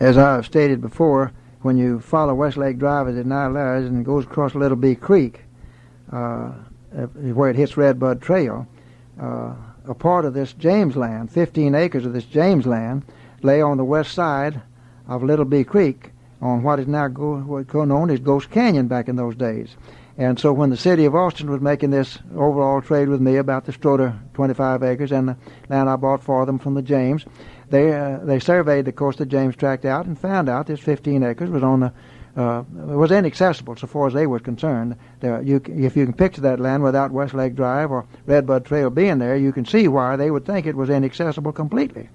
as I've stated before, when you follow Westlake Drive as it now lies and goes across Little Bee Creek, uh, where it hits Redbud Trail, uh, a part of this James land, 15 acres of this James land, lay on the west side of Little Bee Creek on what is now go, what known as Ghost Canyon back in those days. And so when the city of Austin was making this overall trade with me about the Stroder 25 acres and the land I bought for them from the James, they uh, they surveyed, the course, the James tract out and found out this 15 acres was on the uh, was inaccessible so far as they were concerned. There, you, if you can picture that land without Westlake Drive or Redbud Trail being there, you can see why they would think it was inaccessible completely.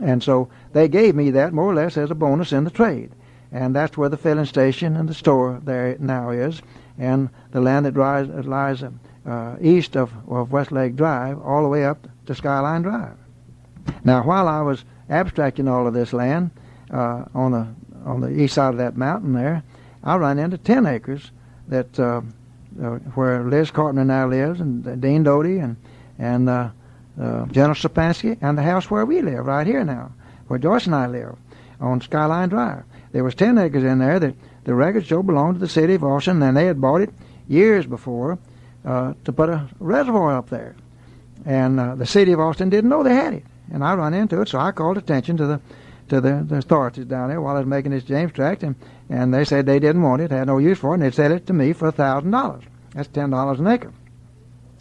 And so they gave me that more or less as a bonus in the trade. And that's where the filling station and the store there now is. And the land that lies, lies uh, east of, of Westlake Drive all the way up to Skyline Drive. Now, while I was abstracting all of this land uh, on the on the east side of that mountain there, I run into ten acres that uh, uh, where Liz Carpenter now lives, and Dean Doty, and and uh, uh, General Stepansky, and the house where we live right here now, where Joyce and I live, on Skyline Drive. There was ten acres in there that the records show belonged to the city of Austin, and they had bought it years before uh, to put a reservoir up there, and uh, the city of Austin didn't know they had it, and I run into it, so I called attention to the to the, the authorities down there while I was making this James tract, and, and they said they didn't want it, had no use for it, and they'd sell it to me for a thousand dollars. That's ten dollars an acre.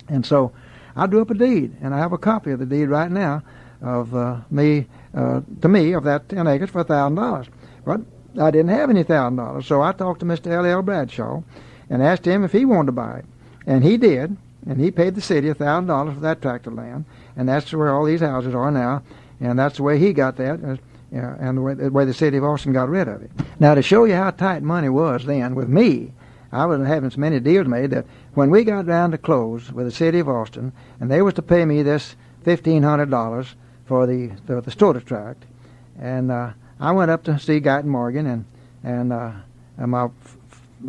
And so I drew up a deed, and I have a copy of the deed right now of uh, me uh, to me of that ten acres for a thousand dollars. But I didn't have any thousand dollars, so I talked to Mr. L. L. Bradshaw and asked him if he wanted to buy it, and he did, and he paid the city a thousand dollars for that tract of land, and that's where all these houses are now, and that's the way he got that. Yeah, and the way, the way the city of Austin got rid of it. Now, to show you how tight money was then with me, I was having so many deals made that when we got down to close with the city of Austin, and they was to pay me this fifteen hundred dollars for the the, the Stroder tract, and uh, I went up to see Guiton Morgan and and, uh, and my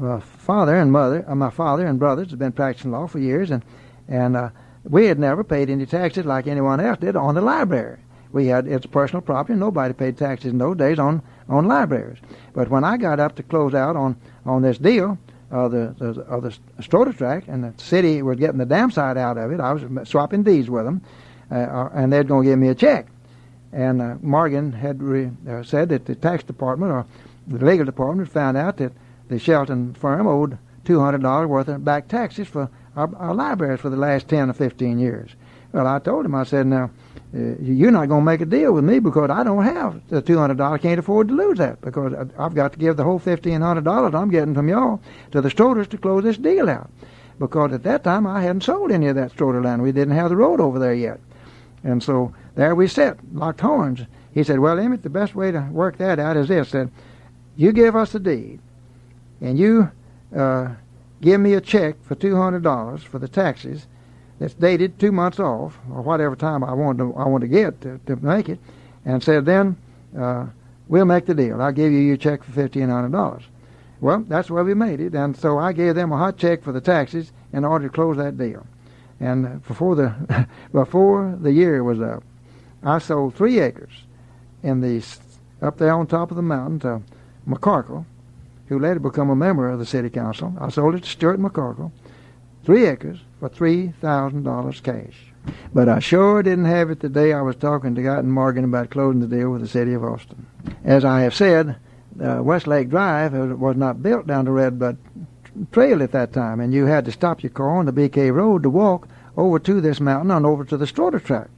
f- father and mother, uh, my father and brothers had been practicing law for years, and and uh, we had never paid any taxes like anyone else did on the library we had it's personal property. Nobody paid taxes in those days on on libraries. But when I got up to close out on on this deal, uh, the, the of the Stroder tract, and the city was getting the damn side out of it. I was swapping deeds with them, uh, uh and they're going to give me a check. And uh, Morgan had re, uh, said that the tax department or the legal department found out that the Shelton firm owed two hundred dollars worth of back taxes for our, our libraries for the last ten or fifteen years. Well, I told him, I said, now uh, you're not going to make a deal with me because I don't have the two hundred dollars. Can't afford to lose that because I've got to give the whole fifteen hundred dollars I'm getting from y'all to the Stroders to close this deal out. Because at that time I hadn't sold any of that Stroder land. We didn't have the road over there yet, and so there we sit, locked horns. He said, "Well, Emmett, the best way to work that out is this: that you give us the deed, and you uh, give me a check for two hundred dollars for the taxes." that's dated two months off, or whatever time I want to I want to get to, to make it, and said then uh, we'll make the deal. I'll give you your check for fifteen hundred dollars. Well, that's where we made it, and so I gave them a hot check for the taxes in order to close that deal. And before the before the year was up, I sold three acres in the up there on top of the mountain to MacCorkle, who later became a member of the city council. I sold it to Stuart MacCorkle, three acres for $3,000 cash. But I sure didn't have it the day I was talking to Guiton Morgan about closing the deal with the city of Austin. As I have said, uh, Westlake Drive was not built down the Redbud Trail at that time, and you had to stop your car on the Bee Cave Road to walk over to this mountain and over to the Stroder tract.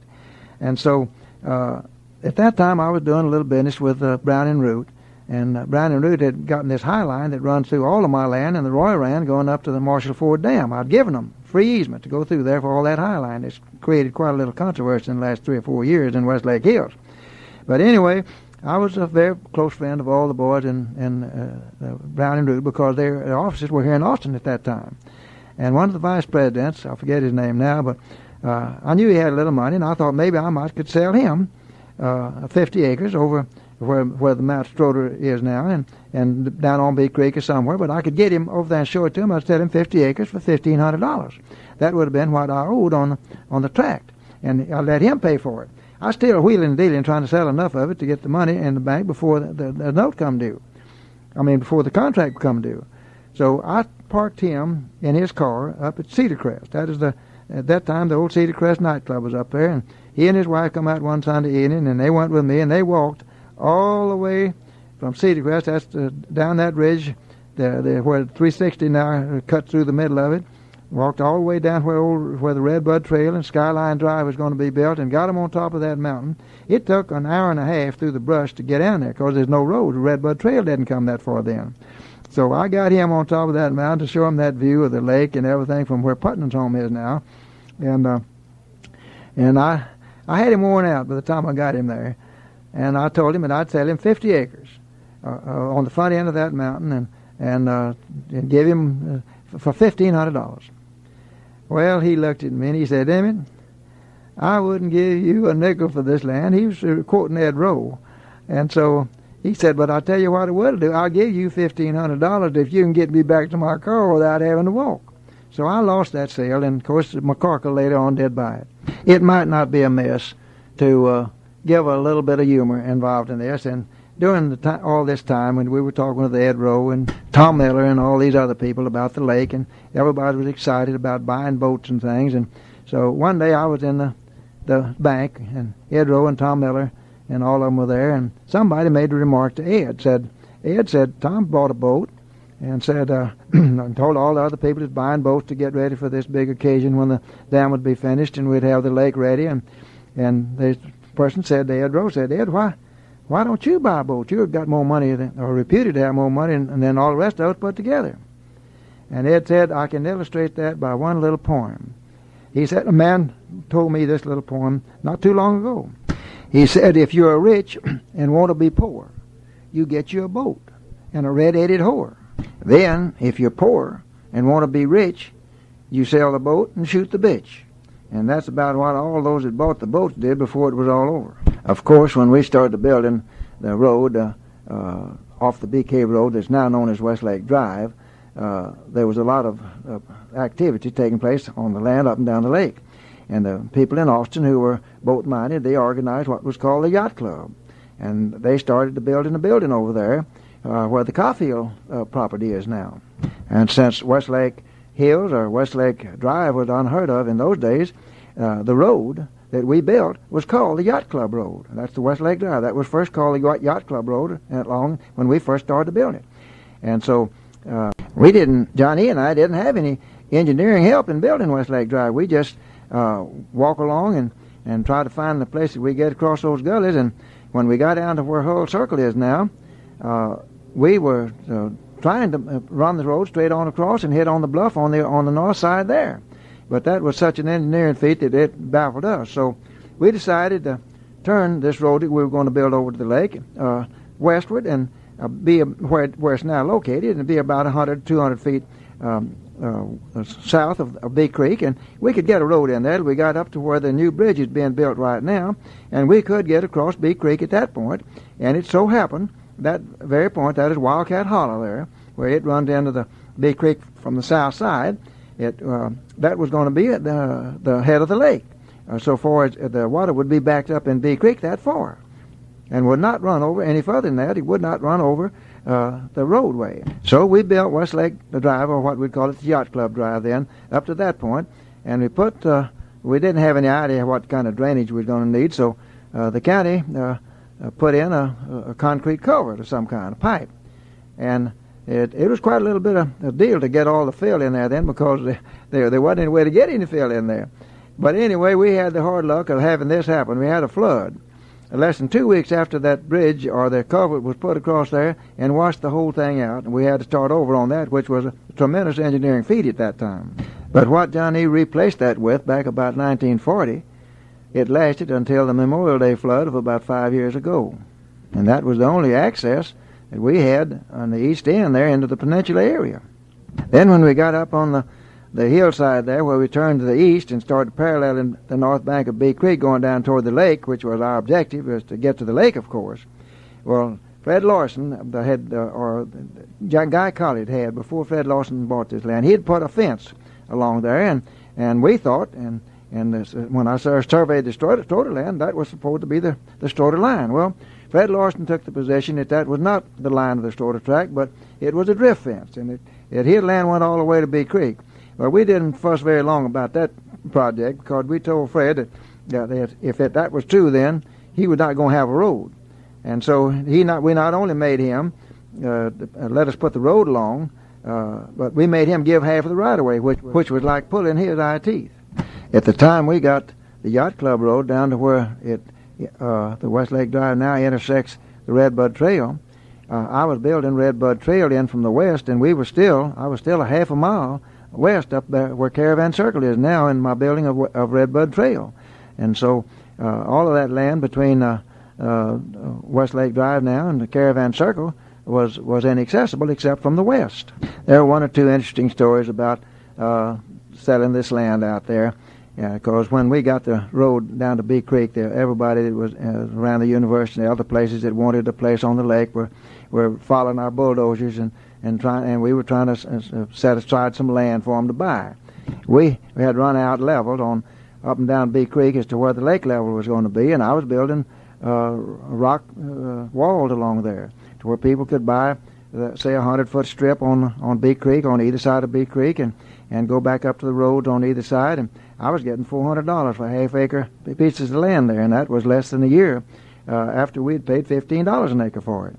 And so uh, at that time I was doing a little business with uh, Brown and Root, and uh, Brown and Root had gotten this high line that runs through all of my land and the Royal Rand going up to the Marshall Ford Dam. I'd given them free easement to go through there for all that high line. It's created quite a little controversy in the last three or four years in Westlake Hills. But anyway, I was a very close friend of all the boys in, in uh, uh, Brown and Root because their offices were here in Austin at that time. And one of the vice presidents, I forget his name now, but uh, I knew he had a little money, and I thought maybe I might could sell him uh, 50 acres over where where the Mount Stroder is now, and and down on Bee Creek or somewhere. But I could get him over there and show it to him. I'd sell him 50 acres for fifteen hundred dollars. That would have been what I owed on on the tract, and I let him pay for it. I still wheeling and dealing, trying to sell enough of it to get the money in the bank before the, the, the note come due. I mean, before the contract come due. So I parked him in his car up at Cedar Crest. That is the at that time the old Cedar Crest nightclub was up there, and he and his wife come out one Sunday evening, and they went with me, and they walked all the way from Cedar Crest. That's down that ridge, there, the, where 360 now cut through the middle of it. Walked all the way down where old, where the Redbud Trail and Skyline Drive was going to be built, and got them on top of that mountain. It took an hour and a half through the brush to get down there, because there's no road. The Redbud Trail didn't come that far then. So I got him on top of that mountain to show him that view of the lake and everything from where Putnam's home is now, and uh, and I I had him worn out by the time I got him there, and I told him that I'd sell him 50 acres uh, uh, on the front end of that mountain and and, uh, and give him uh, for fifteen hundred dollars. Well, he looked at me and he said, Emmett, I wouldn't give you a nickel for this land. He was uh, quoting Ed Rowe, and so he said, "But I'll tell you what I will do. I'll give you fifteen hundred dollars if you can get me back to my car without having to walk." So I lost that sale, and of course MacCorkle later on did buy it. It might not be amiss to uh, give a little bit of humor involved in this, and during the time, all this time when we were talking with Ed Rowe and Tom Miller and all these other people about the lake, and everybody was excited about buying boats and things, and so one day I was in the the bank, and Ed Rowe and Tom Miller and all of them were there, and somebody made a remark to Ed. Said Ed said Tom bought a boat, and said uh, and told all the other people that's buying boats to get ready for this big occasion when the dam would be finished and we'd have the lake ready. And and the person said to Ed Rowe said Ed why why don't you buy a boat? You've got more money than, or reputed to have more money than, all the rest of us put together. And Ed said I can illustrate that by one little poem. He said a man told me this little poem not too long ago. He said, if you're rich and want to be poor, you get you a boat and a red-headed whore. Then, if you're poor and want to be rich, you sell the boat and shoot the bitch. And that's about what all those that bought the boats did before it was all over. Of course, when we started building the road uh, uh, off the Cave Road that's now known as Westlake Drive, uh, there was a lot of uh, activity taking place on the land up and down the lake. And the people in Austin who were boat minded, they organized what was called the Yacht Club. And they started to build in a building over there uh, where the Caulfield uh, property is now. And since Westlake Hills or Westlake Drive was unheard of in those days, uh, the road that we built was called the Yacht Club Road. That's the Westlake Drive. That was first called the Yacht Club Road along when we first started to build it. And so uh, we didn't, Johnny and I didn't have any engineering help in building Westlake Drive. We just uh, walk along and, and try to find the places we get across those gullies. And when we got down to where Hull Circle is now, uh, we were uh, trying to uh, run the road straight on across and hit on the bluff on the on the north side there. But that was such an engineering feat that it baffled us. So we decided to turn this road that we were going to build over to the lake uh, westward and uh, be where, where it's now located and be about 100, 200 feet um, uh, south of, of Bee Creek, and we could get a road in there. We got up to where the new bridge is being built right now, and we could get across Bee Creek at that point. And it so happened that very point, that is Wildcat Hollow there, where it runs into the Bee Creek from the south side. It uh, that was going to be at the the head of the lake, uh, so far as the water would be backed up in Bee Creek that far, and would not run over any further than that. It would not run over uh, the roadway. So we built Westlake the Drive, or what we'd call it the Yacht Club Drive then, up to that point, and we put, uh, we didn't have any idea what kind of drainage we were going to need, so uh, the county uh, put in a, a concrete culvert of some kind, a pipe. And it, it was quite a little bit of a deal to get all the fill in there then because there, there wasn't any way to get any fill in there. But anyway, we had the hard luck of having this happen. We had a flood less than two weeks after that bridge or the culvert was put across there and washed the whole thing out. And we had to start over on that, which was a tremendous engineering feat at that time. But what John E. replaced that with back about 1940, it lasted until the Memorial Day flood of about five years ago. And that was the only access that we had on the east end there into the peninsula area. Then when we got up on the the hillside there where we turned to the east and started paralleling the north bank of Bee Creek going down toward the lake, which was our objective, was to get to the lake, of course. Well, Fred Lawson, the head, uh, or Guy Collard had, before Fred Lawson bought this land, he had put a fence along there, and, and we thought, and And this, when I surveyed the Stroder land, that was supposed to be the, the Stroder line. Well, Fred Lawson took the position that that was not the line of the Stroder track, but it was a drift fence, and it, it his land went all the way to Bee Creek. Well, we didn't fuss very long about that project because we told Fred that, that if it, that was true, then he was not going to have a road, and so he not we not only made him uh, let us put the road along, uh, but we made him give half of the right of way, which which was like pulling his eye teeth. At the time, we got the yacht club road down to where it uh, the West Lake Drive now intersects the Redbud Trail. Uh, I was building Redbud Trail in from the west, and we were still I was still a half a mile west up there where Caravan Circle is now in my building of, of Redbud Trail, and so uh, all of that land between uh, uh, West Lake Drive now and the Caravan Circle was was inaccessible except from the west. There are one or two interesting stories about uh, selling this land out there. Because when we got the road down to Bee Creek, there everybody that was uh, around the university and other places that wanted a place on the lake were were following our bulldozers and and trying and we were trying to uh, set aside some land for them to buy. We we had run out leveled on up and down Bee Creek as to where the lake level was going to be, and I was building uh, rock uh, walls along there to where people could buy, uh, say, a hundred foot strip on on Bee Creek on either side of Bee Creek, and and go back up to the roads on either side. And I was getting four hundred dollars for a half acre pieces of land there, and that was less than a year uh, after we'd paid fifteen dollars an acre for it.